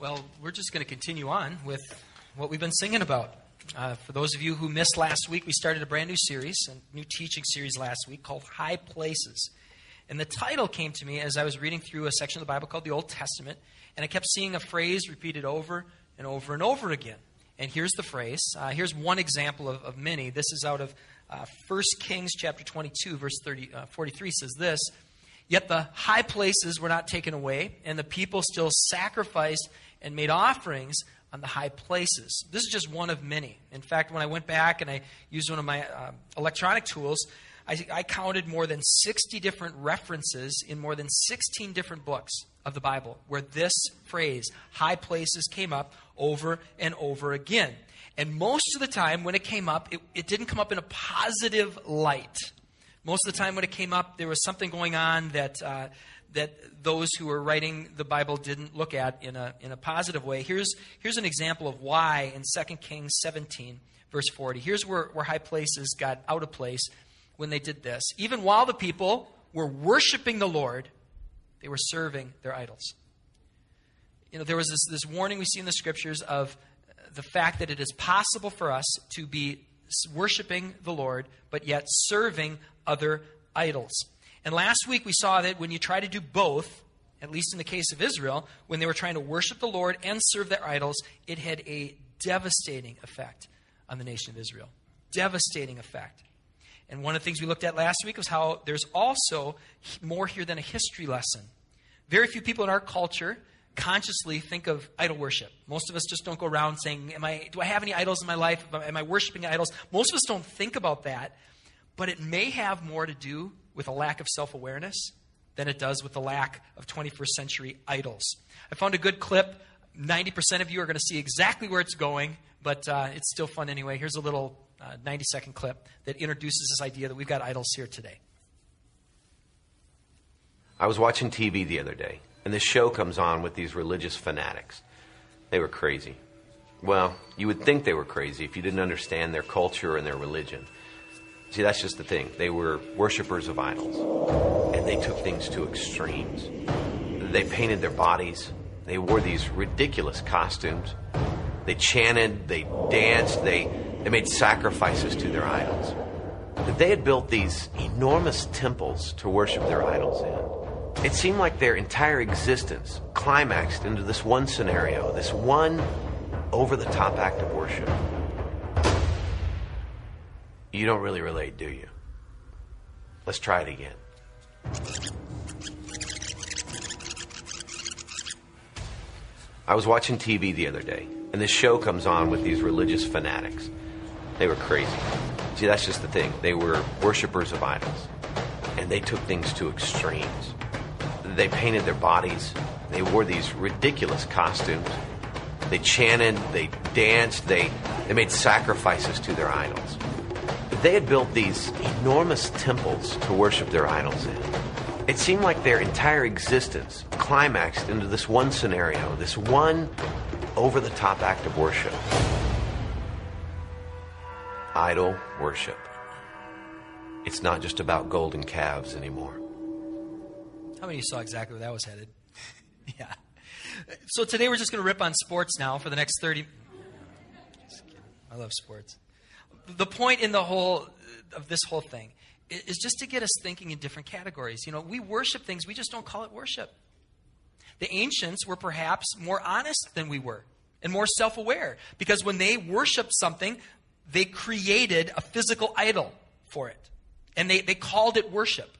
Well, we're just going to continue on with what we've been singing about. Uh, for those of you who missed last week, we started a brand new series, a new teaching series last week called High Places. And the title came to me as I was reading through a section of the Bible called the Old Testament, and I kept seeing a phrase repeated over and over and over again. And here's the phrase. Uh, here's one example of, of, many. This is out of uh, 1 Kings chapter 22, verse 30, uh, 43 says this Yet the high places were not taken away, and the people still sacrificed and made offerings on the high places. This is just one of many. In fact, when I went back and I used one of my uh, electronic tools, I, I counted more than 60 different references in more than 16 different books of the Bible where this phrase, high places, came up over and over again. And most of the time, when it came up, it, it didn't come up in a positive light. Most of the time, when it came up, there was something going on that, uh, that those who were writing the Bible didn't look at in a, in a positive way. Here's, here's an example of why in 2 Kings 17, verse 40. Here's where, where high places got out of place when they did this. Even while the people were worshiping the Lord, they were serving their idols. You know, there was this, this warning we see in the scriptures of the fact that it is possible for us to be worshiping the Lord, but yet serving other idols. And last week we saw that when you try to do both, at least in the case of Israel, when they were trying to worship the Lord and serve their idols, it had a devastating effect on the nation of Israel. Devastating effect. And one of the things we looked at last week was how there's also more here than a history lesson. Very few people in our culture consciously think of idol worship. Most of us just don't go around saying, Am I, Do I have any idols in my life? Am I worshiping idols? Most of us don't think about that but it may have more to do with a lack of self awareness than it does with the lack of 21st century idols. I found a good clip. 90% of you are going to see exactly where it's going, but uh, it's still fun anyway. Here's a little uh, 90 second clip that introduces this idea that we've got idols here today. I was watching TV the other day, and this show comes on with these religious fanatics. They were crazy. Well, you would think they were crazy if you didn't understand their culture and their religion. See, that's just the thing. They were worshippers of idols, and they took things to extremes. They painted their bodies, they wore these ridiculous costumes, they chanted, they danced, they, they made sacrifices to their idols. They had built these enormous temples to worship their idols in. It seemed like their entire existence climaxed into this one scenario, this one over the top act of worship. You don't really relate, do you? Let's try it again. I was watching TV the other day, and this show comes on with these religious fanatics. They were crazy. See, that's just the thing. They were worshippers of idols, and they took things to extremes. They painted their bodies, they wore these ridiculous costumes, they chanted, they danced, they, they made sacrifices to their idols. They had built these enormous temples to worship their idols in. It seemed like their entire existence climaxed into this one scenario, this one over the top act of worship. Idol worship. It's not just about golden calves anymore. How many of you saw exactly where that was headed? yeah. So today we're just going to rip on sports now for the next 30 I love sports the point in the whole of this whole thing is just to get us thinking in different categories. You know, we worship things, we just don't call it worship. The ancients were perhaps more honest than we were and more self aware because when they worshiped something, they created a physical idol for it. And they, they called it worship.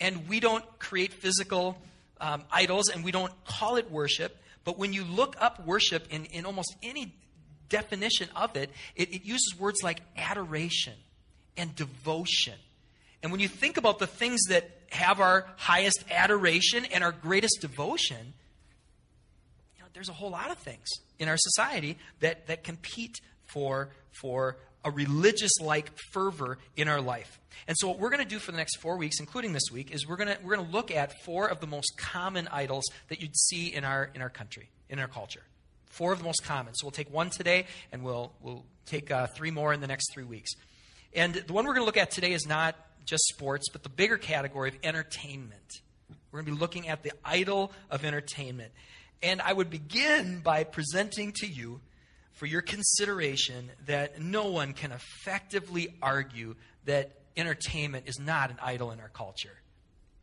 And we don't create physical um, idols and we don't call it worship. But when you look up worship in, in almost any definition of it, it, it uses words like adoration and devotion. And when you think about the things that have our highest adoration and our greatest devotion, you know, there's a whole lot of things in our society that, that compete for, for a religious like fervor in our life. And so, what we're going to do for the next four weeks, including this week, is we're going to, we're going to look at four of the most common idols that you'd see in our, in our country, in our culture. Four of the most common. So we'll take one today, and we'll, we'll take uh, three more in the next three weeks. And the one we're going to look at today is not just sports, but the bigger category of entertainment. We're going to be looking at the idol of entertainment. And I would begin by presenting to you for your consideration that no one can effectively argue that entertainment is not an idol in our culture.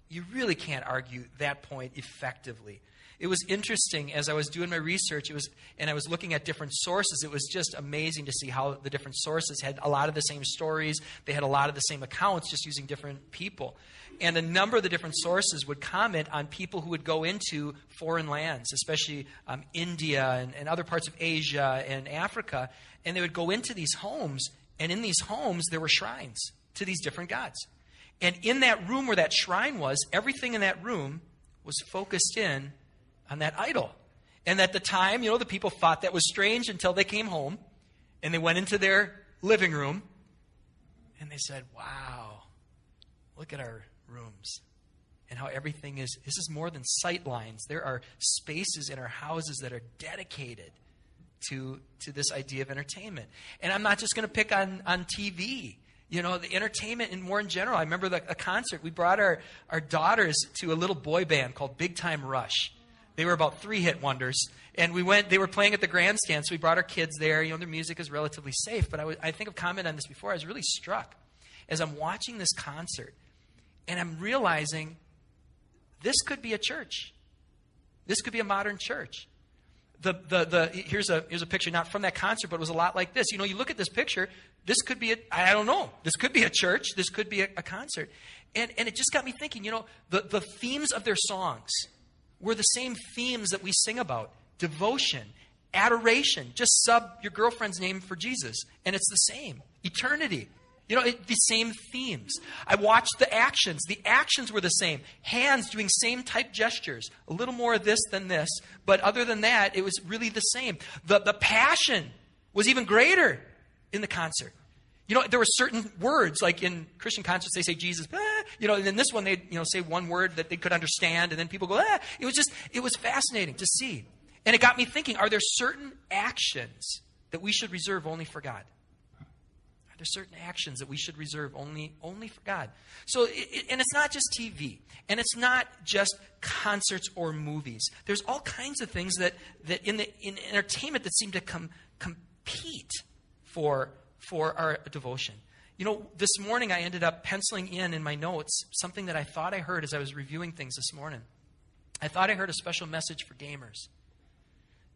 You really can't argue that point effectively. It was interesting as I was doing my research, it was, and I was looking at different sources. It was just amazing to see how the different sources had a lot of the same stories. They had a lot of the same accounts, just using different people. And a number of the different sources would comment on people who would go into foreign lands, especially um, India and, and other parts of Asia and Africa, and they would go into these homes, and in these homes there were shrines to these different gods. And in that room where that shrine was, everything in that room was focused in on that idol. And at the time, you know, the people thought that was strange until they came home and they went into their living room and they said, Wow, look at our rooms and how everything is. This is more than sight lines. There are spaces in our houses that are dedicated to, to this idea of entertainment. And I'm not just going to pick on, on TV you know, the entertainment and more in general. I remember the, a concert. We brought our, our daughters to a little boy band called Big Time Rush. They were about three hit wonders. And we went, they were playing at the grandstand, so we brought our kids there. You know, their music is relatively safe. But I, was, I think I've commented on this before. I was really struck as I'm watching this concert and I'm realizing this could be a church. This could be a modern church. The, the, the, here's, a, here's a picture, not from that concert, but it was a lot like this. You know, you look at this picture, this could be, a, I don't know, this could be a church, this could be a, a concert. And, and it just got me thinking, you know, the, the themes of their songs, were the same themes that we sing about devotion, adoration. Just sub your girlfriend's name for Jesus, and it's the same. Eternity. You know, it, the same themes. I watched the actions. The actions were the same. Hands doing same type gestures. A little more of this than this. But other than that, it was really the same. The, the passion was even greater in the concert. You know, there were certain words, like in Christian concerts, they say Jesus, you know, and then this one, they you know say one word that they could understand, and then people go, ah. It was just, it was fascinating to see. And it got me thinking are there certain actions that we should reserve only for God? Are there certain actions that we should reserve only, only for God? So, it, and it's not just TV, and it's not just concerts or movies. There's all kinds of things that, that in, the, in entertainment that seem to com, compete for for our devotion. You know, this morning I ended up penciling in in my notes something that I thought I heard as I was reviewing things this morning. I thought I heard a special message for gamers.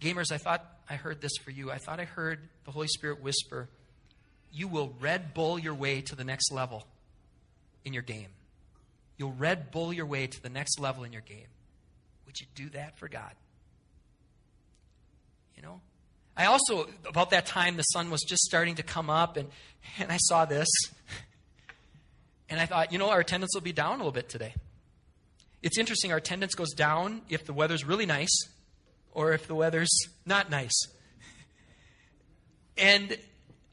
Gamers, I thought I heard this for you. I thought I heard the Holy Spirit whisper, You will Red Bull your way to the next level in your game. You'll Red Bull your way to the next level in your game. Would you do that for God? You know? I also, about that time, the sun was just starting to come up, and, and I saw this. And I thought, you know, our attendance will be down a little bit today. It's interesting, our attendance goes down if the weather's really nice or if the weather's not nice. And,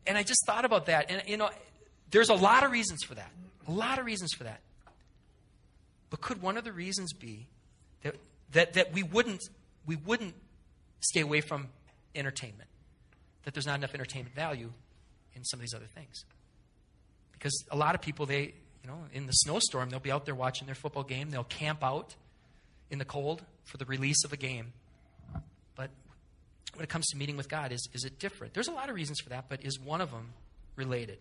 and I just thought about that. And, you know, there's a lot of reasons for that. A lot of reasons for that. But could one of the reasons be that, that, that we, wouldn't, we wouldn't stay away from entertainment. That there's not enough entertainment value in some of these other things. Because a lot of people, they, you know, in the snowstorm, they'll be out there watching their football game. They'll camp out in the cold for the release of a game. But when it comes to meeting with God, is, is it different? There's a lot of reasons for that, but is one of them related?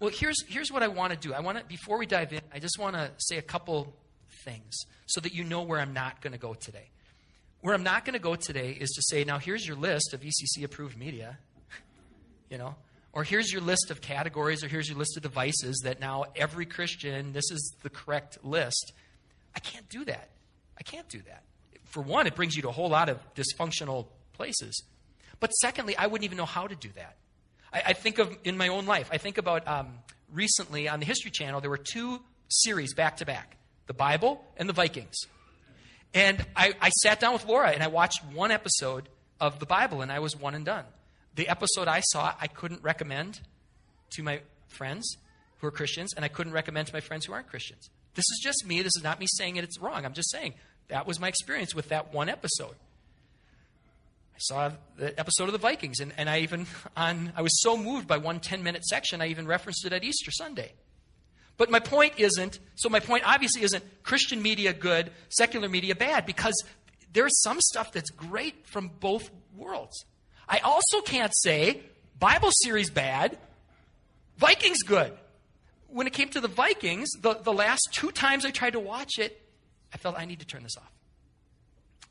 Well, here's, here's what I want to do. I want to, before we dive in, I just want to say a couple things so that you know where I'm not going to go today. Where I'm not going to go today is to say, now here's your list of ECC approved media, you know, or here's your list of categories, or here's your list of devices that now every Christian, this is the correct list. I can't do that. I can't do that. For one, it brings you to a whole lot of dysfunctional places. But secondly, I wouldn't even know how to do that. I, I think of in my own life, I think about um, recently on the History Channel, there were two series back to back the Bible and the Vikings. And I, I sat down with Laura and I watched one episode of the Bible and I was one and done. The episode I saw, I couldn't recommend to my friends who are Christians, and I couldn't recommend to my friends who aren't Christians. This is just me. This is not me saying it, it's wrong. I'm just saying that was my experience with that one episode. I saw the episode of the Vikings, and, and I even on I was so moved by one 10 minute section, I even referenced it at Easter Sunday. But my point isn't, so my point obviously isn't Christian media good, secular media bad, because there's some stuff that's great from both worlds. I also can't say Bible series bad, Vikings good. When it came to the Vikings, the, the last two times I tried to watch it, I felt I need to turn this off.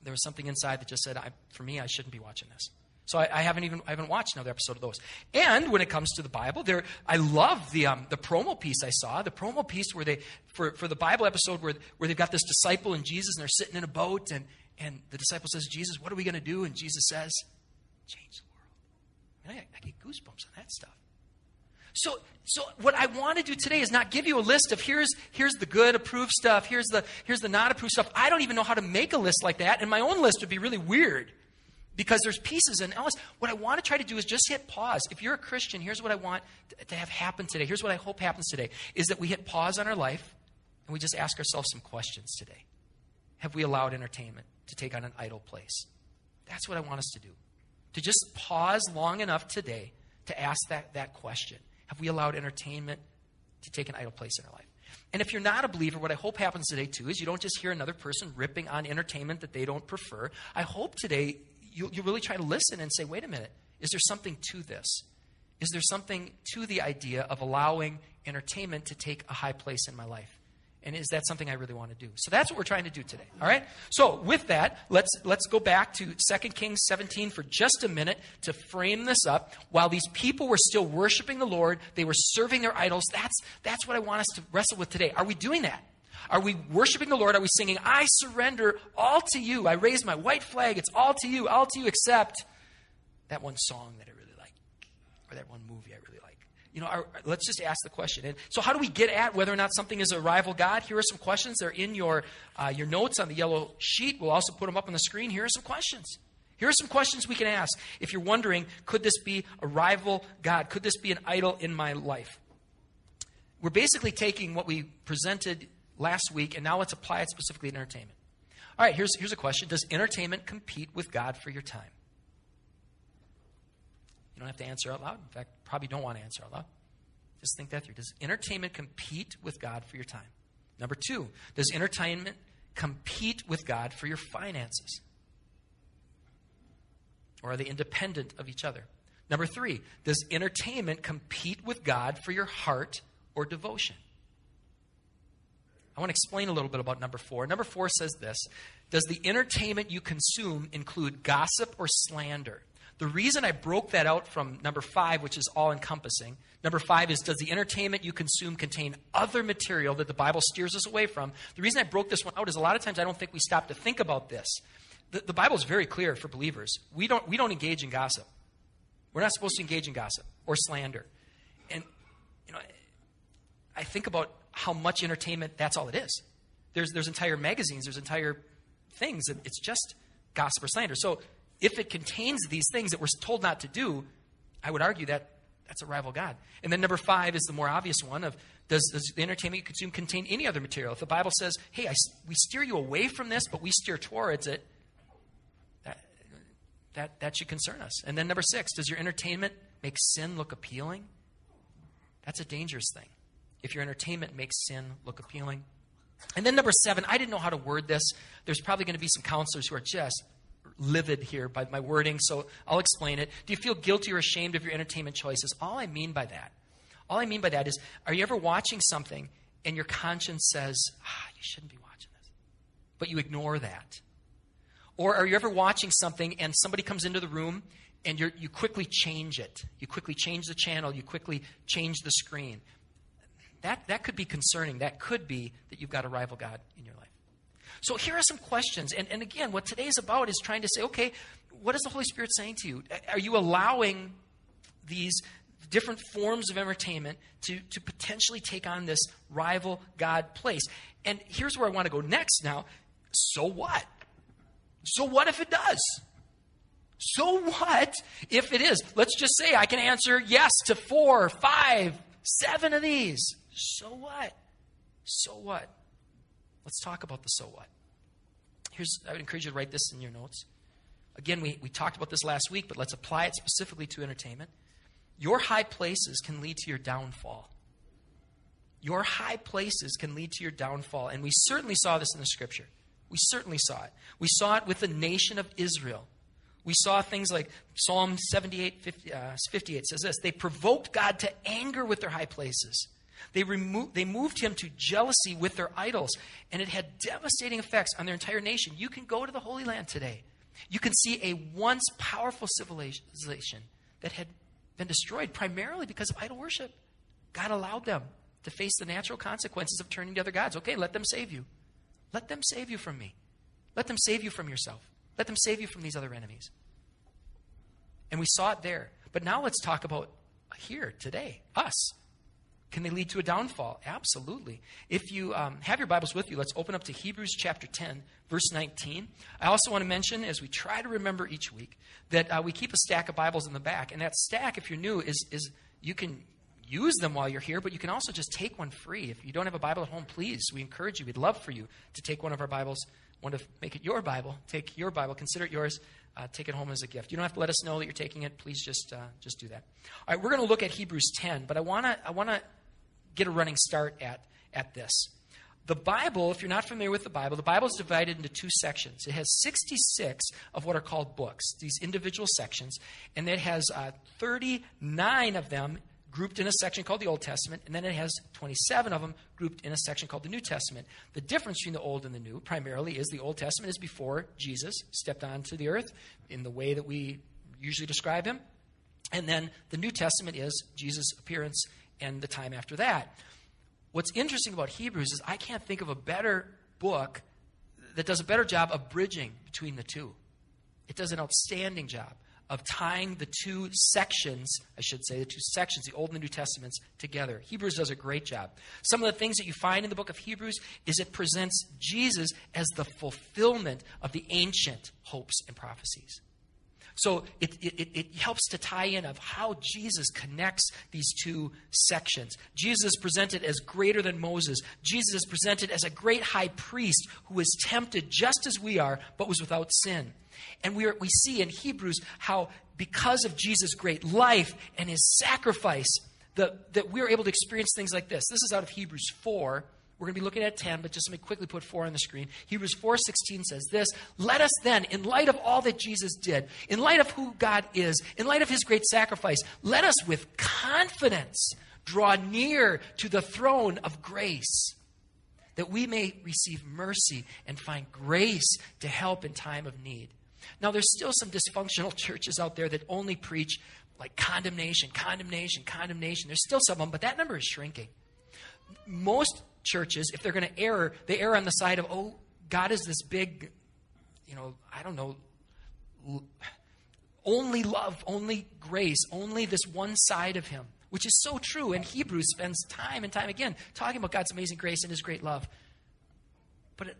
There was something inside that just said, for me, I shouldn't be watching this. So I, I, haven't even I haven't watched another episode of those. And when it comes to the Bible, there I love the um, the promo piece I saw. The promo piece where they for, for the Bible episode where where they've got this disciple and Jesus and they're sitting in a boat and and the disciple says, Jesus, what are we going to do? And Jesus says, change the world. I, I get goosebumps on that stuff. So, so what I want to do today is not give you a list of here's here's the good approved stuff, here's the here's the not approved stuff. I don't even know how to make a list like that, and my own list would be really weird because there's pieces in Ellis. What I want to try to do is just hit pause. If you're a Christian, here's what I want to have happen today. Here's what I hope happens today is that we hit pause on our life and we just ask ourselves some questions today. Have we allowed entertainment to take on an idol place? That's what I want us to do. To just pause long enough today to ask that, that question. Have we allowed entertainment to take an idol place in our life? And if you're not a believer, what I hope happens today too is you don't just hear another person ripping on entertainment that they don't prefer. I hope today you, you really try to listen and say, wait a minute, is there something to this? Is there something to the idea of allowing entertainment to take a high place in my life? And is that something I really want to do? So that's what we're trying to do today. All right? So with that, let's let's go back to 2 Kings 17 for just a minute to frame this up. While these people were still worshiping the Lord, they were serving their idols. That's that's what I want us to wrestle with today. Are we doing that? Are we worshiping the Lord? Are we singing, I surrender all to you? I raise my white flag. It's all to you, all to you, except that one song that I really like, or that one movie I really like. You know, our, let's just ask the question. And so, how do we get at whether or not something is a rival God? Here are some questions. They're in your, uh, your notes on the yellow sheet. We'll also put them up on the screen. Here are some questions. Here are some questions we can ask if you're wondering could this be a rival God? Could this be an idol in my life? We're basically taking what we presented last week, and now let's apply it specifically to entertainment. All right, here's, here's a question Does entertainment compete with God for your time? You don't have to answer out loud. In fact, probably don't want to answer out loud. Just think that through. Does entertainment compete with God for your time? Number two, does entertainment compete with God for your finances? Or are they independent of each other? Number three, does entertainment compete with God for your heart or devotion? I want to explain a little bit about number four. Number four says this Does the entertainment you consume include gossip or slander? The reason I broke that out from number five, which is all encompassing, number five is Does the entertainment you consume contain other material that the Bible steers us away from? The reason I broke this one out is a lot of times I don't think we stop to think about this. The, the Bible is very clear for believers. We don't, we don't engage in gossip. We're not supposed to engage in gossip or slander. And, you know, I think about how much entertainment that's all it is. There's, there's entire magazines, there's entire things, and it's just gossip or slander. So if it contains these things that we're told not to do, I would argue that that's a rival God. And then number five is the more obvious one of does, does the entertainment you consume contain any other material? If the Bible says, hey, I, we steer you away from this, but we steer towards it, that, that, that should concern us. And then number six, does your entertainment make sin look appealing? That's a dangerous thing if your entertainment makes sin look appealing. And then number seven, I didn't know how to word this. There's probably going to be some counselors who are just livid here by my wording, so I'll explain it. Do you feel guilty or ashamed of your entertainment choices? All I mean by that, all I mean by that is, are you ever watching something and your conscience says, ah, you shouldn't be watching this, but you ignore that? Or are you ever watching something and somebody comes into the room and you quickly change it? You quickly change the channel, you quickly change the screen that, that could be concerning. That could be that you've got a rival God in your life. So here are some questions. And, and again, what today is about is trying to say, okay, what is the Holy Spirit saying to you? Are you allowing these different forms of entertainment to, to potentially take on this rival God place? And here's where I want to go next now. So what? So what if it does? So what if it is? Let's just say I can answer yes to four, five, seven of these. So what? So what? Let's talk about the so what. Here's, I would encourage you to write this in your notes. Again, we, we talked about this last week, but let's apply it specifically to entertainment. Your high places can lead to your downfall. Your high places can lead to your downfall. And we certainly saw this in the scripture. We certainly saw it. We saw it with the nation of Israel. We saw things like Psalm 78 50, uh, 58 says this They provoked God to anger with their high places. They, removed, they moved him to jealousy with their idols, and it had devastating effects on their entire nation. You can go to the Holy Land today. You can see a once powerful civilization that had been destroyed primarily because of idol worship. God allowed them to face the natural consequences of turning to other gods. Okay, let them save you. Let them save you from me. Let them save you from yourself. Let them save you from these other enemies. And we saw it there. But now let's talk about here, today, us. Can they lead to a downfall? Absolutely. If you um, have your Bibles with you, let's open up to Hebrews chapter 10, verse 19. I also want to mention, as we try to remember each week, that uh, we keep a stack of Bibles in the back. And that stack, if you're new, is, is you can use them while you're here, but you can also just take one free. If you don't have a Bible at home, please, we encourage you. We'd love for you to take one of our Bibles, want to make it your Bible, take your Bible, consider it yours. Uh, take it home as a gift. You don't have to let us know that you're taking it. Please just uh, just do that. All right, we're going to look at Hebrews 10, but I want to I want to get a running start at, at this. The Bible, if you're not familiar with the Bible, the Bible is divided into two sections. It has 66 of what are called books, these individual sections, and it has uh, 39 of them grouped in a section called the Old Testament, and then it has 27 of them grouped in a section called the New Testament. The difference between the Old and the New primarily is the Old Testament is before Jesus stepped onto the earth in the way that we usually describe him. And then the New Testament is Jesus' appearance and the time after that. What's interesting about Hebrews is I can't think of a better book that does a better job of bridging between the two. It does an outstanding job of tying the two sections, I should say, the two sections, the Old and the New Testaments, together. Hebrews does a great job. Some of the things that you find in the book of Hebrews is it presents Jesus as the fulfillment of the ancient hopes and prophecies. So it, it, it, helps to tie in of how Jesus connects these two sections. Jesus is presented as greater than Moses. Jesus is presented as a great high priest who was tempted just as we are, but was without sin. And we, are, we see in Hebrews how because of Jesus' great life and his sacrifice, the, that we're able to experience things like this. This is out of Hebrews 4 we're going to be looking at 10, but just let me quickly put 4 on the screen. Hebrews 4:16 says this, "Let us then, in light of all that Jesus did, in light of who God is, in light of his great sacrifice, let us with confidence draw near to the throne of grace." That we may receive mercy and find grace to help in time of need. Now, there's still some dysfunctional churches out there that only preach like condemnation, condemnation, condemnation. There's still some of them, but that number is shrinking. Most churches, if they're going to err, they err on the side of, oh, God is this big, you know, I don't know, only love, only grace, only this one side of Him, which is so true. And Hebrews spends time and time again talking about God's amazing grace and His great love. But it,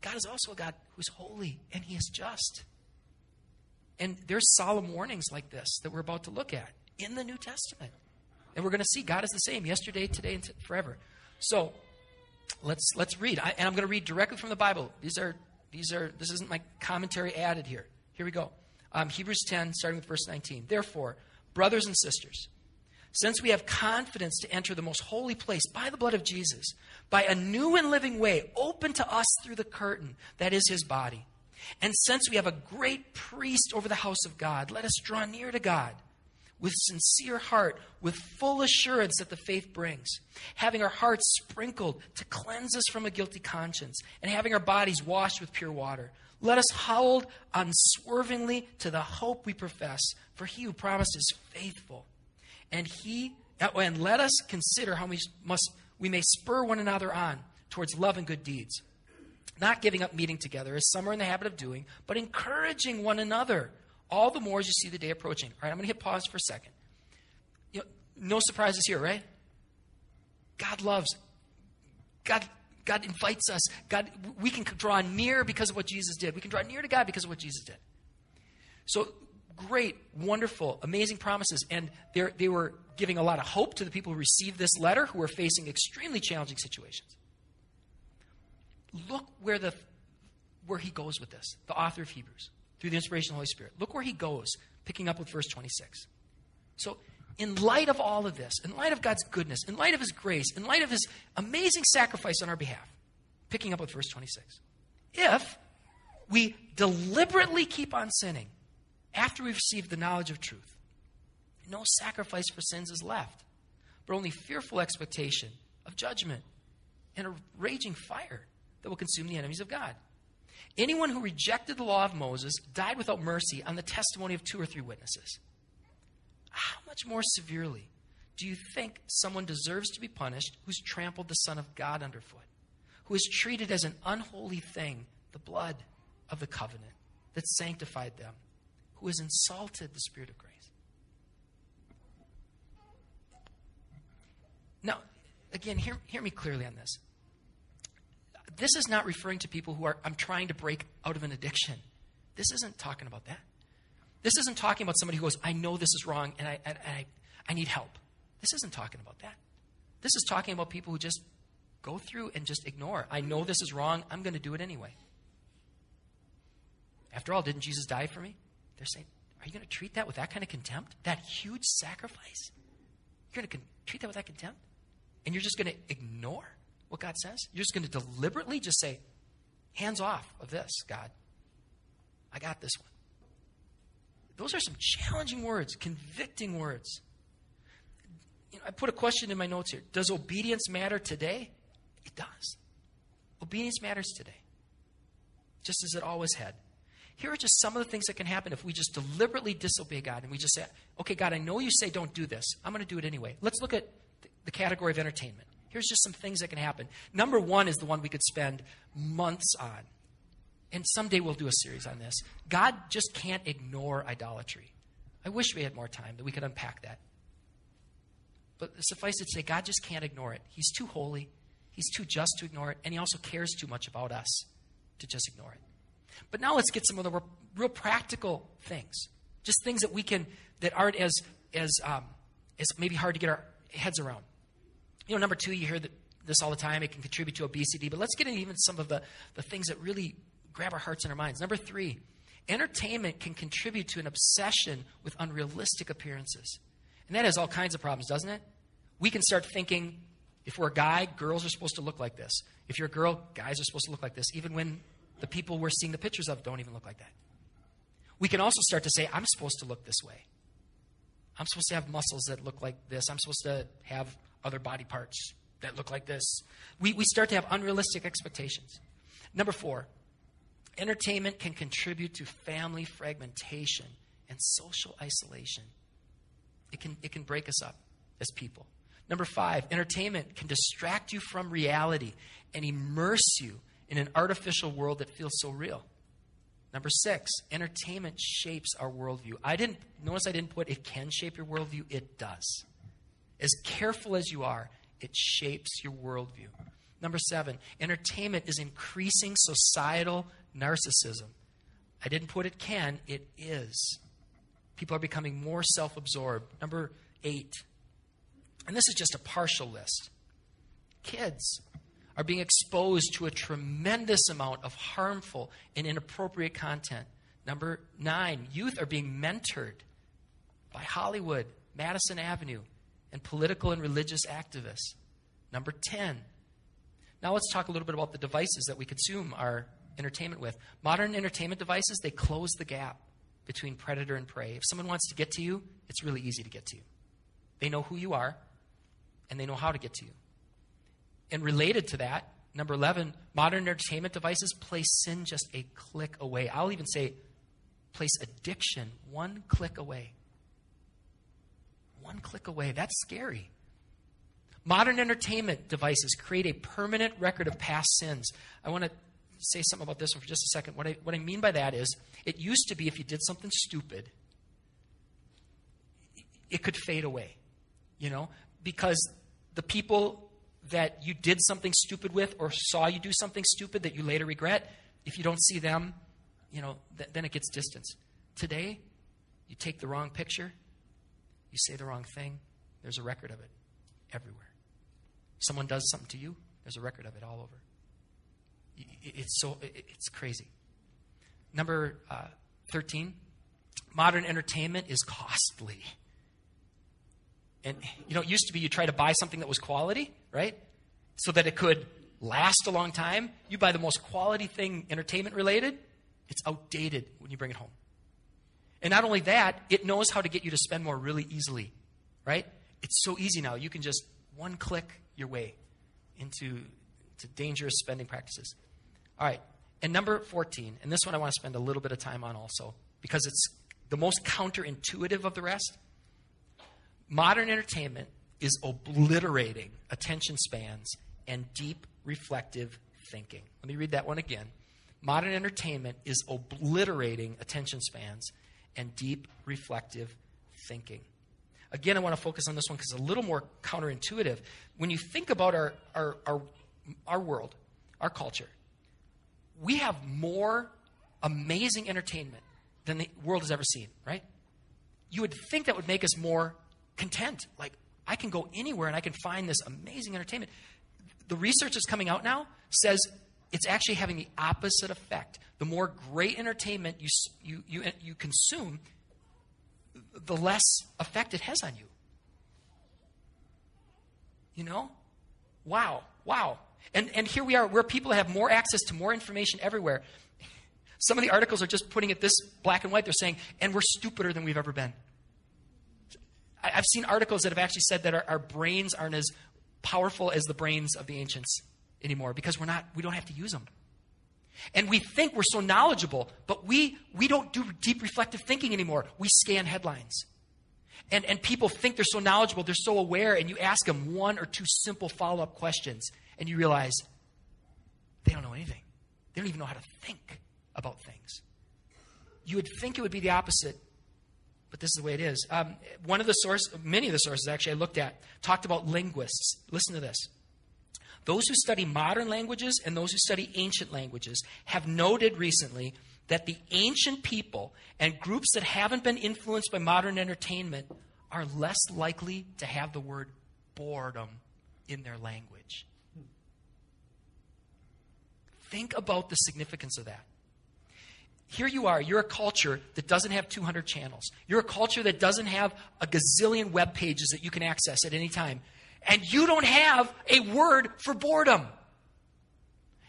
God is also a God who's holy and He is just. And there's solemn warnings like this that we're about to look at in the New Testament. And we're going to see God is the same yesterday, today, and forever. So let's let's read. I, and I'm going to read directly from the Bible. These are these are this isn't my commentary added here. Here we go. Um, Hebrews 10, starting with verse 19. Therefore, brothers and sisters, since we have confidence to enter the most holy place by the blood of Jesus, by a new and living way open to us through the curtain that is his body, and since we have a great priest over the house of God, let us draw near to God with sincere heart, with full assurance that the faith brings, having our hearts sprinkled to cleanse us from a guilty conscience, and having our bodies washed with pure water. Let us hold unswervingly to the hope we profess, for he who promised is faithful. And he and let us consider how we must we may spur one another on towards love and good deeds. Not giving up meeting together, as some are in the habit of doing, but encouraging one another all the more as you see the day approaching. All right, I'm going to hit pause for a second. You know, no surprises here, right? God loves. God, God invites us. God, we can draw near because of what Jesus did. We can draw near to God because of what Jesus did. So great, wonderful, amazing promises. And they were giving a lot of hope to the people who received this letter who were facing extremely challenging situations. Look where the where he goes with this, the author of Hebrews through the inspiration of the Holy Spirit. Look where he goes, picking up with verse 26. So, in light of all of this, in light of God's goodness, in light of his grace, in light of his amazing sacrifice on our behalf, picking up with verse 26. if we deliberately keep on sinning after we've received the knowledge of truth. No sacrifice for sins is left, but only fearful expectation of judgment and a raging fire that will consume the enemies of God. Anyone who rejected the law of Moses died without mercy on the testimony of two or three witnesses. How much more severely do you think someone deserves to be punished who's trampled the Son of God underfoot, who has treated as an unholy thing the blood of the covenant that sanctified them, who has insulted the Spirit of grace? Now, again, hear, hear me clearly on this. This is not referring to people who are, I'm trying to break out of an addiction. This isn't talking about that. This isn't talking about somebody who goes, I know this is wrong and I, and I, I need help. This isn't talking about that. This is talking about people who just go through and just ignore. I know this is wrong. I'm going to do it anyway. After all, didn't Jesus die for me? They're saying, Are you going to treat that with that kind of contempt? That huge sacrifice? You're going to con- treat that with that contempt? And you're just going to ignore what God says? You're just going to deliberately just say, Hands off of this, God. I got this one. Those are some challenging words, convicting words. You know, I put a question in my notes here. Does obedience matter today? It does. Obedience matters today, just as it always had. Here are just some of the things that can happen if we just deliberately disobey God and we just say, okay, God, I know you say don't do this. I'm going to do it anyway. Let's look at the category of entertainment. Here's just some things that can happen. Number one is the one we could spend months on. And someday we'll do a series on this. God just can't ignore idolatry. I wish we had more time that we could unpack that. But suffice it to say, God just can't ignore it. He's too holy, He's too just to ignore it, and He also cares too much about us to just ignore it. But now let's get some of the real practical things. Just things that we can, that aren't as, as, um, as maybe hard to get our heads around. You know, number two, you hear that this all the time. It can contribute to obesity. But let's get into even some of the, the things that really grab our hearts and our minds. Number three, entertainment can contribute to an obsession with unrealistic appearances. And that has all kinds of problems, doesn't it? We can start thinking if we're a guy, girls are supposed to look like this. If you're a girl, guys are supposed to look like this, even when the people we're seeing the pictures of don't even look like that. We can also start to say, I'm supposed to look this way. I'm supposed to have muscles that look like this. I'm supposed to have other body parts that look like this. We, we start to have unrealistic expectations. Number four, entertainment can contribute to family fragmentation and social isolation. It can, it can break us up as people. Number five, entertainment can distract you from reality and immerse you in an artificial world that feels so real. Number six, entertainment shapes our worldview. I didn't notice I didn't put it can shape your worldview. It does. As careful as you are, it shapes your worldview. Number seven, entertainment is increasing societal narcissism. I didn't put it can, it is. People are becoming more self absorbed. Number eight, and this is just a partial list kids are being exposed to a tremendous amount of harmful and inappropriate content. Number nine, youth are being mentored by Hollywood, Madison Avenue, and political and religious activists. Number 10. Now let's talk a little bit about the devices that we consume our entertainment with. Modern entertainment devices, they close the gap between predator and prey. If someone wants to get to you, it's really easy to get to you. They know who you are, and they know how to get to you. And related to that, number 11, modern entertainment devices place sin just a click away. I'll even say place addiction one click away one click away. That's scary. Modern entertainment devices create a permanent record of past sins. I want to say something about this one for just a second. What I, what I mean by that is, it used to be if you did something stupid, it could fade away, you know, because the people that you did something stupid with or saw you do something stupid that you later regret, if you don't see them, you know, th- then it gets distance. Today, you take the wrong picture, you say the wrong thing, there's a record of it everywhere. Someone does something to you, there's a record of it all over. It's so it's crazy. Number uh, 13, modern entertainment is costly. And you know, it used to be you try to buy something that was quality, right? So that it could last a long time, you buy the most quality thing entertainment related, it's outdated when you bring it home. And not only that, it knows how to get you to spend more really easily, right? It's so easy now. You can just one click your way into, into dangerous spending practices. All right, and number 14, and this one I want to spend a little bit of time on also, because it's the most counterintuitive of the rest. Modern entertainment is obliterating attention spans and deep reflective thinking. Let me read that one again. Modern entertainment is obliterating attention spans and deep reflective thinking. Again, I want to focus on this one because it's a little more counterintuitive. When you think about our, our, our, our world, our culture, we have more amazing entertainment than the world has ever seen, right? You would think that would make us more content. Like, I can go anywhere and I can find this amazing entertainment. The research that's coming out now says it's actually having the opposite effect. The more great entertainment you, you, you, you consume, the less effect it has on you. You know? Wow, wow. And, and here we are, where people have more access to more information everywhere. Some of the articles are just putting it this black and white. They're saying, and we're stupider than we've ever been. I, have seen articles that have actually said that our, our brains aren't as powerful as the brains of the ancients anymore because we're not, we don't have to use them. And we think we're so knowledgeable, but we, we don't do deep reflective thinking anymore. We scan headlines. And, and people think they're so knowledgeable, they're so aware, and you ask them one or two simple follow up questions, and you realize they don't know anything. They don't even know how to think about things. You would think it would be the opposite, but this is the way it is. Um, one of the sources, many of the sources actually I looked at, talked about linguists. Listen to this. Those who study modern languages and those who study ancient languages have noted recently that the ancient people and groups that haven't been influenced by modern entertainment are less likely to have the word boredom in their language. Think about the significance of that. Here you are, you're a culture that doesn't have 200 channels. You're a culture that doesn't have a gazillion web pages that you can access at any time. And you don't have a word for boredom.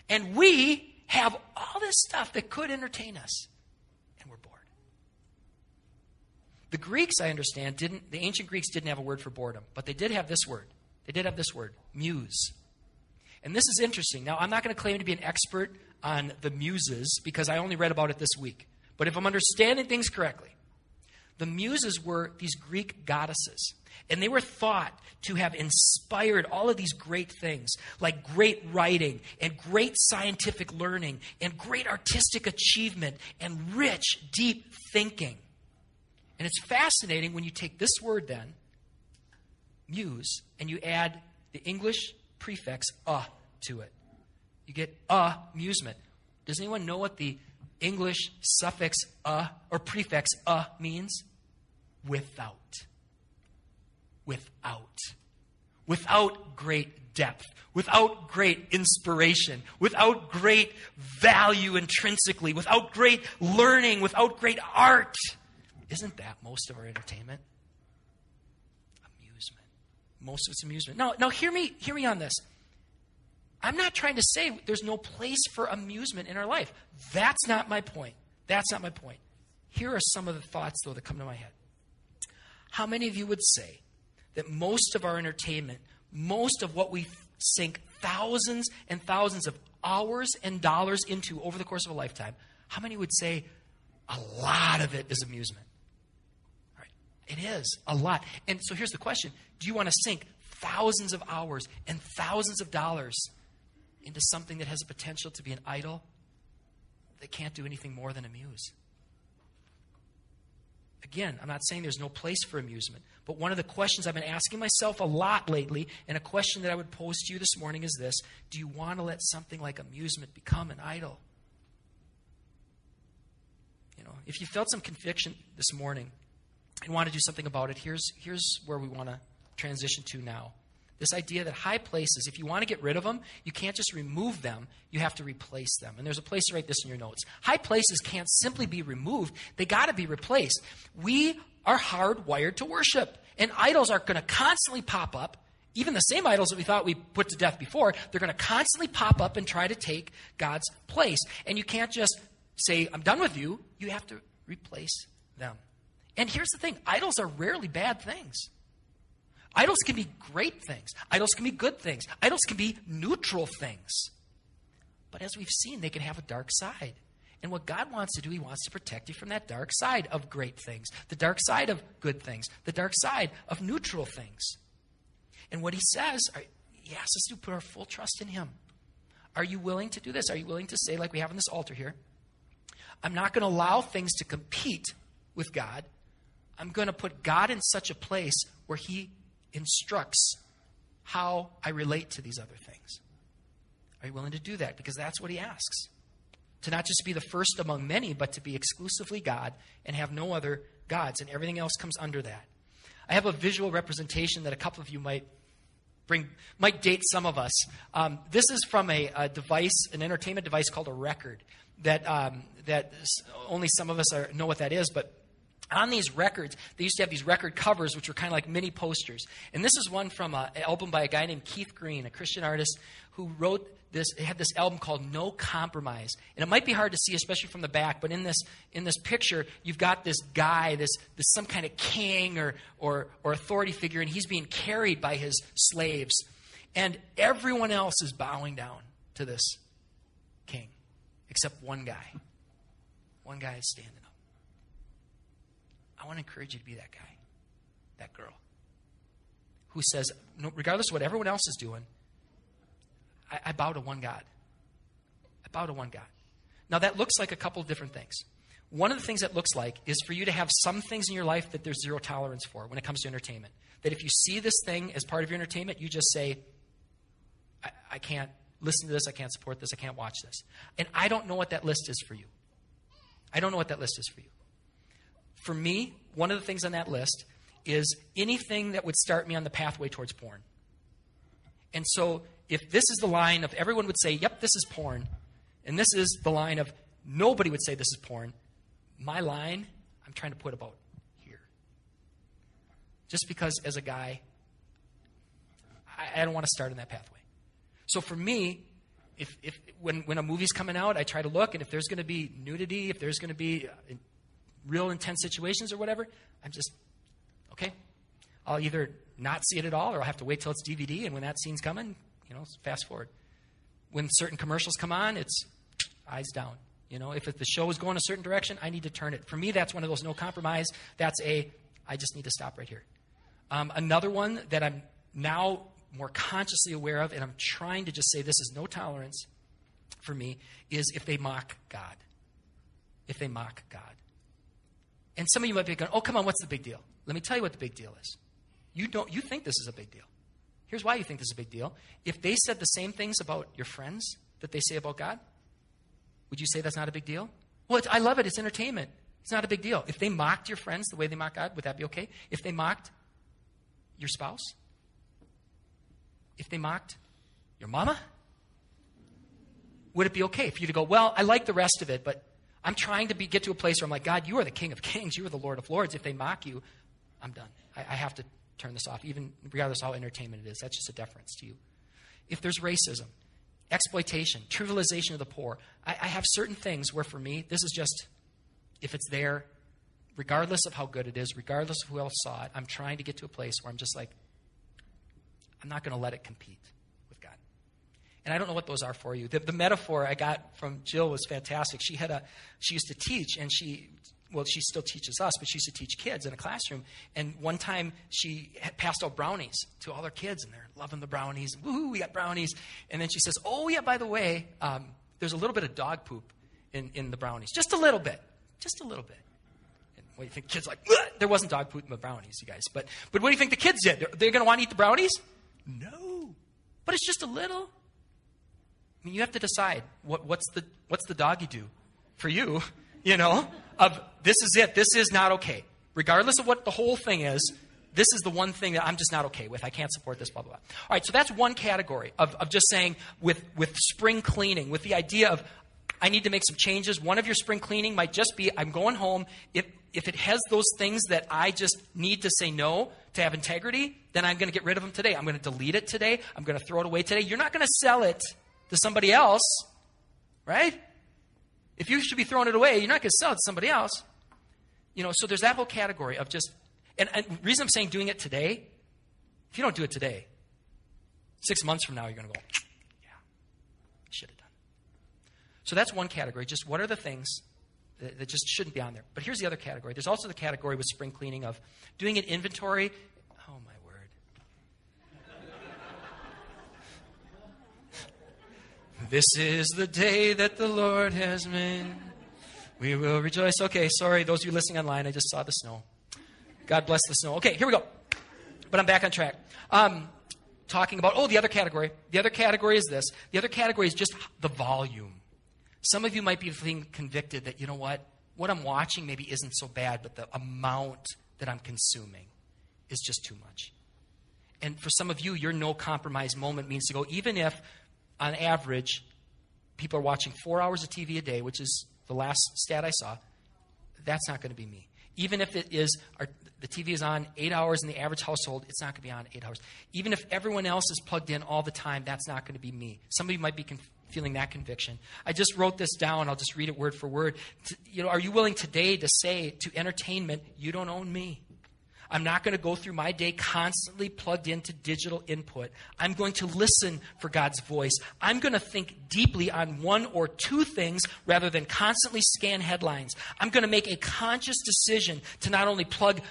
And we have all this stuff that could entertain us, and we're bored. The Greeks, I understand, didn't, the ancient Greeks didn't have a word for boredom, but they did have this word. They did have this word, muse. And this is interesting. Now, I'm not going to claim to be an expert on the muses because I only read about it this week. But if I'm understanding things correctly, the muses were these Greek goddesses. And they were thought to have inspired all of these great things, like great writing and great scientific learning and great artistic achievement and rich, deep thinking. And it's fascinating when you take this word, then, muse, and you add the English prefix uh to it. You get a amusement. Does anyone know what the English suffix a or prefix a means? Without. Without. Without great depth, without great inspiration, without great value intrinsically, without great learning, without great art. Isn't that most of our entertainment? Amusement. Most of it's amusement. Now, now hear me, hear me on this. I'm not trying to say there's no place for amusement in our life. That's not my point. That's not my point. Here are some of the thoughts, though, that come to my head. How many of you would say that most of our entertainment, most of what we sink thousands and thousands of hours and dollars into over the course of a lifetime, how many would say a lot of it is amusement? All right. It is a lot. And so here's the question Do you want to sink thousands of hours and thousands of dollars into something that has a potential to be an idol that can't do anything more than amuse. Again, I'm not saying there's no place for amusement, but one of the questions I've been asking myself a lot lately, and a question that I would pose to you this morning is this Do you want to let something like amusement become an idol? You know, if you felt some conviction this morning and want to do something about it, here's, here's where we want to transition to now. This idea that high places, if you want to get rid of them, you can't just remove them, you have to replace them. And there's a place to write this in your notes. High places can't simply be removed, they got to be replaced. We are hardwired to worship, and idols are going to constantly pop up Even the same idols that we thought we put to death before, they're going to constantly pop up and try to take God's place. And you can't just say, I'm done with you. You have to replace them. And here's the thing idols are rarely bad things. Idols can be great things, idols can be good things, idols can be neutral things. But as we've seen, they can have a dark side. And what God wants to do, He wants to protect you from that dark side of great things, the dark side of good things, the dark side of neutral things. And what He says, He asks us to put our full trust in Him. Are you willing to do this? Are you willing to say, like we have on this altar here, I'm not going to allow things to compete with God. I'm going to put God in such a place where He instructs how I relate to these other things. Are you willing to do that? Because that's what He asks to not just be the first among many, but to be exclusively God and have no other gods, and everything else comes under that. I have a visual representation that a couple of you might bring, might date some of us. Um, this is from a, a, device, an entertainment device called a record, that um, that only some of us are, know what that is, but on these records, they used to have these record covers, which were kind of like mini posters. And this is one from uh, an album by a guy named Keith Green, a Christian artist who wrote this had this album called No Compromise. And it might be hard to see, especially from the back, but in this in this picture, you've got this guy, this this some kind of king or or or authority figure, and he's being carried by his slaves. And everyone else is bowing down to this king, except one guy. One guy is standing up. I want to encourage you to be that guy, that girl, who says, regardless of what everyone else is doing, I, I bow to one God. I bow to one God. Now, that looks like a couple of different things. One of the things that looks like is for you to have some things in your life that there's zero tolerance for when it comes to entertainment. That if you see this thing as part of your entertainment, you just say, I, I can't listen to this, I can't support this, I can't watch this. And I don't know what that list is for you. I don't know what that list is for you. For me, one of the things on that list is anything that would start me on the pathway towards porn. And so if this is the line of everyone would say, yep, this is porn, and this is the line of nobody would say this is porn, my line, I'm trying to put about here. Just because as a guy, I, I don't want to start in that pathway. So for me, if, if when, when a movie's coming out, I try to look, and if there's going to be nudity, if there's going to be uh, real intense situations or whatever, I'm just, okay. I'll either not see it at all, or I'll have to wait till it's DVD, and when that scene's coming, you know, fast forward. When certain commercials come on, it's eyes down. You know, if the show is going a certain direction, I need to turn it. For me, that's one of those no compromise. That's a, I just need to stop right here. Um, another one that I'm now more consciously aware of, and I'm trying to just say this is no tolerance for me, is if they mock God. If they mock God. And some of you might be going, oh, come on, what's the big deal? Let me tell you what the big deal is. You, don't, you think this is a big deal. Here's why you think this is a big deal. If they said the same things about your friends that they say about God, would you say that's not a big deal? Well, I love it. It's entertainment. It's not a big deal. If they mocked your friends the way they mock God, would that be okay? If they mocked your spouse? If they mocked your mama? Would it be okay for you to go, well, I like the rest of it, but I'm trying to be, get to a place where I'm like, God, you are the King of Kings. You are the Lord of Lords. If they mock you, I'm done. I, I have to turn this off, even regardless of how entertainment it is. That's just a deference to you. If there's racism, exploitation, trivialization of the poor, I, I have certain things where for me, this is just, if it's there, regardless of how good it is, regardless of who else saw it, I'm trying to get to a place where I'm just like, I'm not going to let it compete. And I don't know what those are for you. The, the, metaphor I got from Jill was fantastic. She had a, she used to teach, and she well, she still teaches us, but she used to teach kids in a classroom. And one time she passed out brownies to all her kids, and they're loving the brownies. Woohoo, we got brownies. And then she says, Oh, yeah, by the way, um, there's a little bit of dog poop in, in the brownies. Just a little bit. Just a little bit. And what do you think? Kids like, there wasn't dog poop in the brownies, you guys. But, but what do you think the kids did? They're, they're going to want to eat the brownies? No. But it's just a little. I mean, you have to decide what, what's, the, what's the doggy do for you you know, of this is it, this is not okay. Regardless of what the whole thing is, this is the one thing that I'm just not okay with. I can't support this, blah, blah, blah. All right, so that's one category of, of just saying with, with spring cleaning, with the idea of I need to make some changes. One of your spring cleaning might just be I'm going home. If, if it has those things that I just need to say no to have integrity, then I'm going to get rid of them today. I'm going to delete it today. I'm going to throw it away today. You're not going to sell it to somebody else, right? If you should be throwing it away, you're not going to sell it to somebody else. You know, so there's that whole category of just, and, reason I'm saying doing it today, if you don't do it today, six months from now, you're going to go, yeah, should have done. So that's one category. Just what are the things that, that just shouldn't be on there? But here's the other category. There's also the category with spring cleaning of doing an inventory. Oh, my word. This is the day that the Lord has made. We will rejoice. Okay, sorry, those of you listening online, I just saw the snow. God bless the snow. Okay, here we go. But I'm back on track. Um, talking about, oh, the other category. The other category is this. The other category is just the volume. Some of you might be feeling convicted that, you know what? What I'm watching maybe isn't so bad, but the amount that I'm consuming is just too much. And for some of you, your no compromise moment means to go, even if on average, people are watching four hours of TV a day, which is the last stat I saw, that's not going to be me. Even if it is our, the TV is on eight hours in the average household, it's not going to be on eight hours. Even if everyone else is plugged in all the time, that's not going to be me. Somebody might be feeling that conviction. I just wrote this down. I'll just read it word for word. To, you know, are you willing today to say to entertainment, you don't own me? I'm not going to go through my day constantly plugged into digital input. I'm going to listen for God's voice. I'm going to think deeply on one or two things rather than constantly scan headlines. I'm going to make a conscious decision to not only plug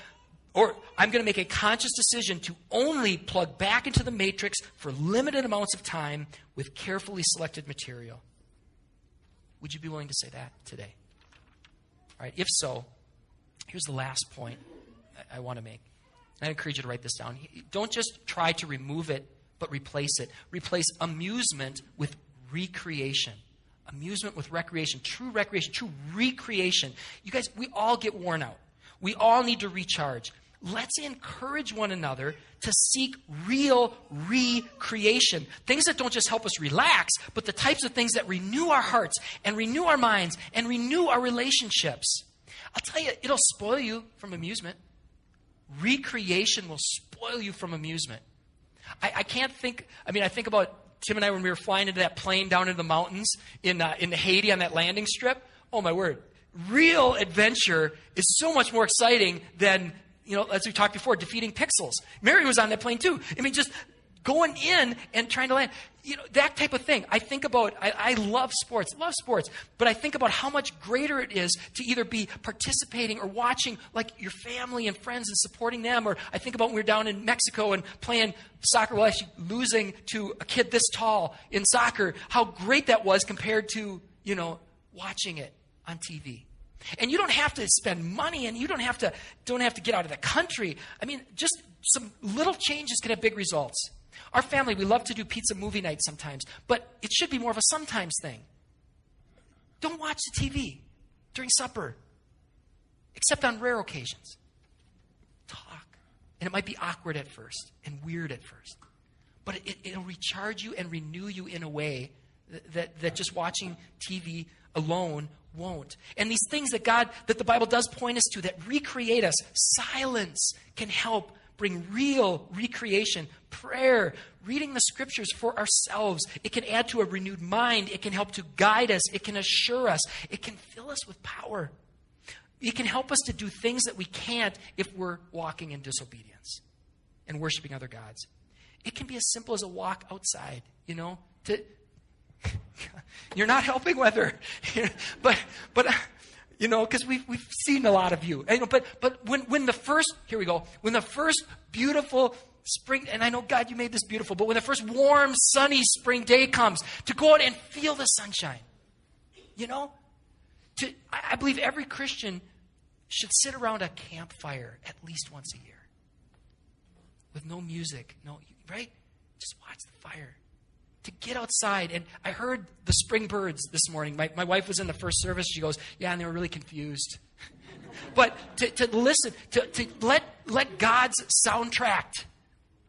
or I'm going to make a conscious decision to only plug back into the matrix for limited amounts of time with carefully selected material. Would you be willing to say that today? All right, if so, here's the last point I, want to make. I encourage you to write this down. Don't just try to remove it, but replace it. Replace amusement with recreation. Amusement with recreation, true recreation, true recreation. You guys, we all get worn out. We all need to recharge. Let's encourage one another to seek real recreation. Things that don't just help us relax, but the types of things that renew our hearts and renew our minds and renew our relationships. I'll tell you, it'll spoil you from amusement. Recreation will spoil you from amusement. I, I can't think, I mean, I think about Tim and I when we were flying into that plane down into the mountains in, uh, in Haiti on that landing strip. Oh, my word. Real adventure is so much more exciting than, you know, as we talked before, defeating pixels. Mary was on that plane too. I mean, just going in and trying to land. You know, that type of thing. I think about, I, I, love sports, love sports, but I think about how much greater it is to either be participating or watching like your family and friends and supporting them. Or I think about when we were down in Mexico and playing soccer, well, actually losing to a kid this tall in soccer, how great that was compared to, you know, watching it on TV. And you don't have to spend money and you don't have to don't have to get out of the country. I mean, just some little changes can have big results. Our family, we love to do pizza movie night sometimes, but it should be more of a sometimes thing. Don't watch the TV during supper, except on rare occasions. Talk. And it might be awkward at first and weird at first, but it, will recharge you and renew you in a way that, that, that just watching TV alone won't. And these things that God, that the Bible does point us to, that recreate us, silence can help bring real recreation, prayer, reading the scriptures for ourselves. It can add to a renewed mind. It can help to guide us. It can assure us. It can fill us with power. It can help us to do things that we can't if we're walking in disobedience and worshiping other gods. It can be as simple as a walk outside, you know, to, you're not helping weather. but, but, you know, because we've, we've seen a lot of you. you know, but, but when, when the first, here we go, when the first beautiful spring, and I know, God, you made this beautiful, but when the first warm, sunny spring day comes, to go out and feel the sunshine, you know? To, I believe every Christian should sit around a campfire at least once a year with no music, no, right? Just watch the fire to get outside. And I heard the spring birds this morning. My, my wife was in the first service. She goes, Yeah, and they were really confused. but to, to listen, to, to let, let God's soundtrack.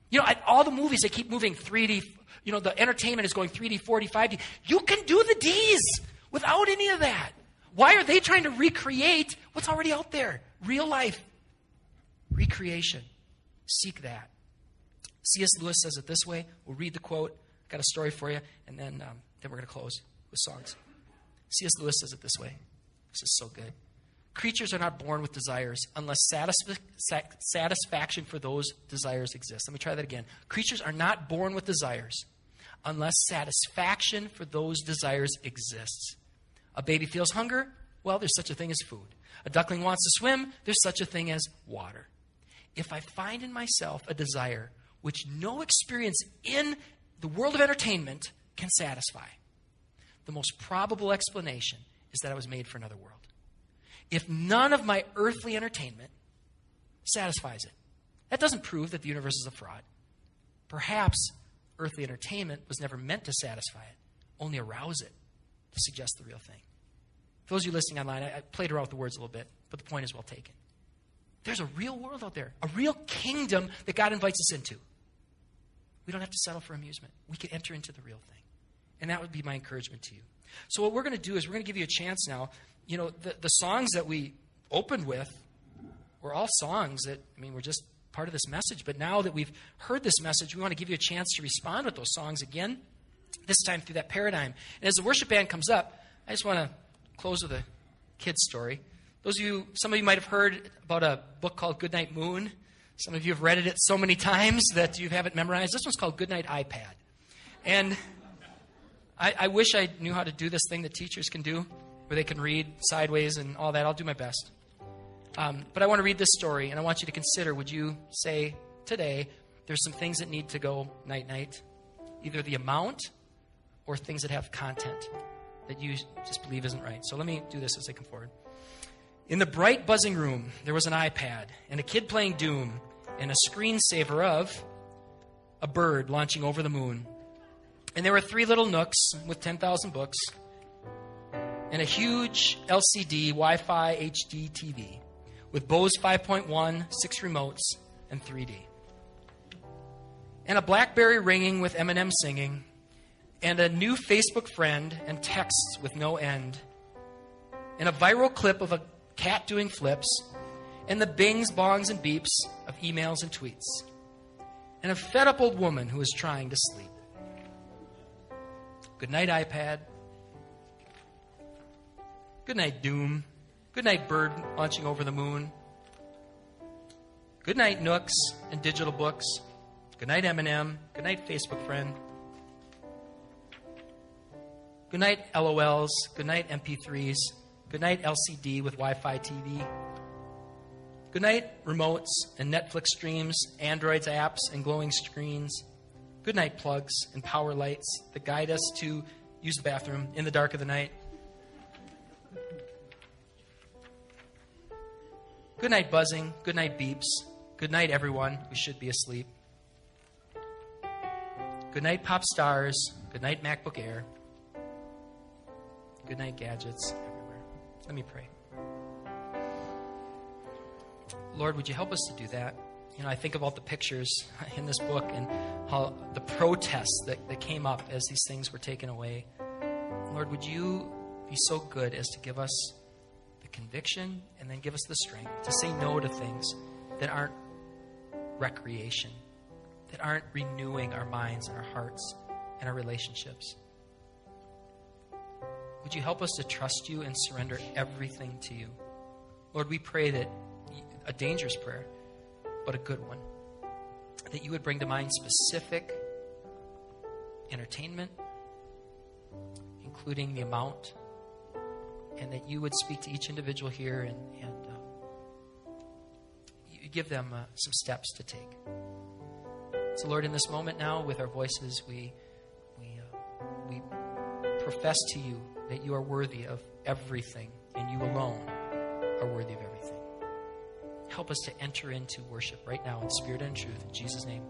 You know, all the movies, they keep moving 3D. You know, the entertainment is going 3D, 4D, 5D. You can do the D's without any of that. Why are they trying to recreate what's already out there? Real life. Recreation. Seek that. C.S. Lewis says it this way. We'll read the quote. Got a story for you, and then, um, then we're going to close with songs. C.S. Lewis says it this way. This is so good. Creatures are not born with desires unless satisf- satisfaction for those desires exists. Let me try that again. Creatures are not born with desires unless satisfaction for those desires exists. A baby feels hunger? Well, there's such a thing as food. A duckling wants to swim? There's such a thing as water. If I find in myself a desire which no experience in the world of entertainment can satisfy, the most probable explanation is that I was made for another world. If none of my earthly entertainment satisfies it, that doesn't prove that the universe is a fraud. Perhaps earthly entertainment was never meant to satisfy it, only arouse it to suggest the real thing. For those of you listening online, I, I played around with the words a little bit, but the point is well taken. There's a real world out there, a real kingdom that God invites us into. We don't have to settle for amusement. We can enter into the real thing. And that would be my encouragement to you. So, what we're going to do is we're going to give you a chance now. You know, the, the songs that we opened with were all songs that, I mean, were just part of this message. But now that we've heard this message, we want to give you a chance to respond with those songs again, this time through that paradigm. And as the worship band comes up, I just want to close with a kid's story. Those of you, some of you might have heard about a book called Goodnight Moon. Some of you have read it so many times that you have it memorized. This one's called Goodnight iPad. And I, I wish I knew how to do this thing that teachers can do, where they can read sideways and all that. I'll do my best. Um, but I want to read this story, and I want you to consider would you say today there's some things that need to go night night? Either the amount or things that have content that you just believe isn't right. So let me do this as I come forward. In the bright, buzzing room, there was an iPad and a kid playing Doom and a screensaver of a bird launching over the moon. And there were three little nooks with 10,000 books and a huge LCD Wi Fi HD TV with Bose 5.1, six remotes, and 3D. And a Blackberry ringing with Eminem singing, and a new Facebook friend and texts with no end, and a viral clip of a cat doing flips, and the bings, bongs, and beeps of emails and tweets, and a fed up old woman who is trying to sleep. Good night, iPad. Good night, Doom. Good night, bird launching over the moon. Good night, Nooks and digital books. Good night, Eminem. Good night, Facebook friend. Good night, LOLs. Good night, MP3s. Good night, LCD with Wi Fi TV. Good night, remotes and Netflix streams, Android's apps and glowing screens. Good night, plugs and power lights that guide us to use the bathroom in the dark of the night. Good night, buzzing. Good night, beeps. Good night, everyone We should be asleep. Good night, pop stars. Good night, MacBook Air. Good night, gadgets everywhere. Let me pray. Lord, would you help us to do that? You know, I think about the pictures in this book and how the protests that, that came up as these things were taken away. Lord, would you be so good as to give us the conviction and then give us the strength to say no to things that aren't recreation, that aren't renewing our minds and our hearts and our relationships? Would you help us to trust you and surrender everything to you? Lord, we pray that a dangerous prayer, but a good one, that you would bring to mind specific entertainment, including the amount, and that you would speak to each individual here and, and you give them uh, some steps to take. So, Lord, in this moment now, with our voices, we we uh, we profess to you that you are worthy of everything and you alone are worthy of everything. Help us to enter into worship right now in spirit and truth. In Jesus' name.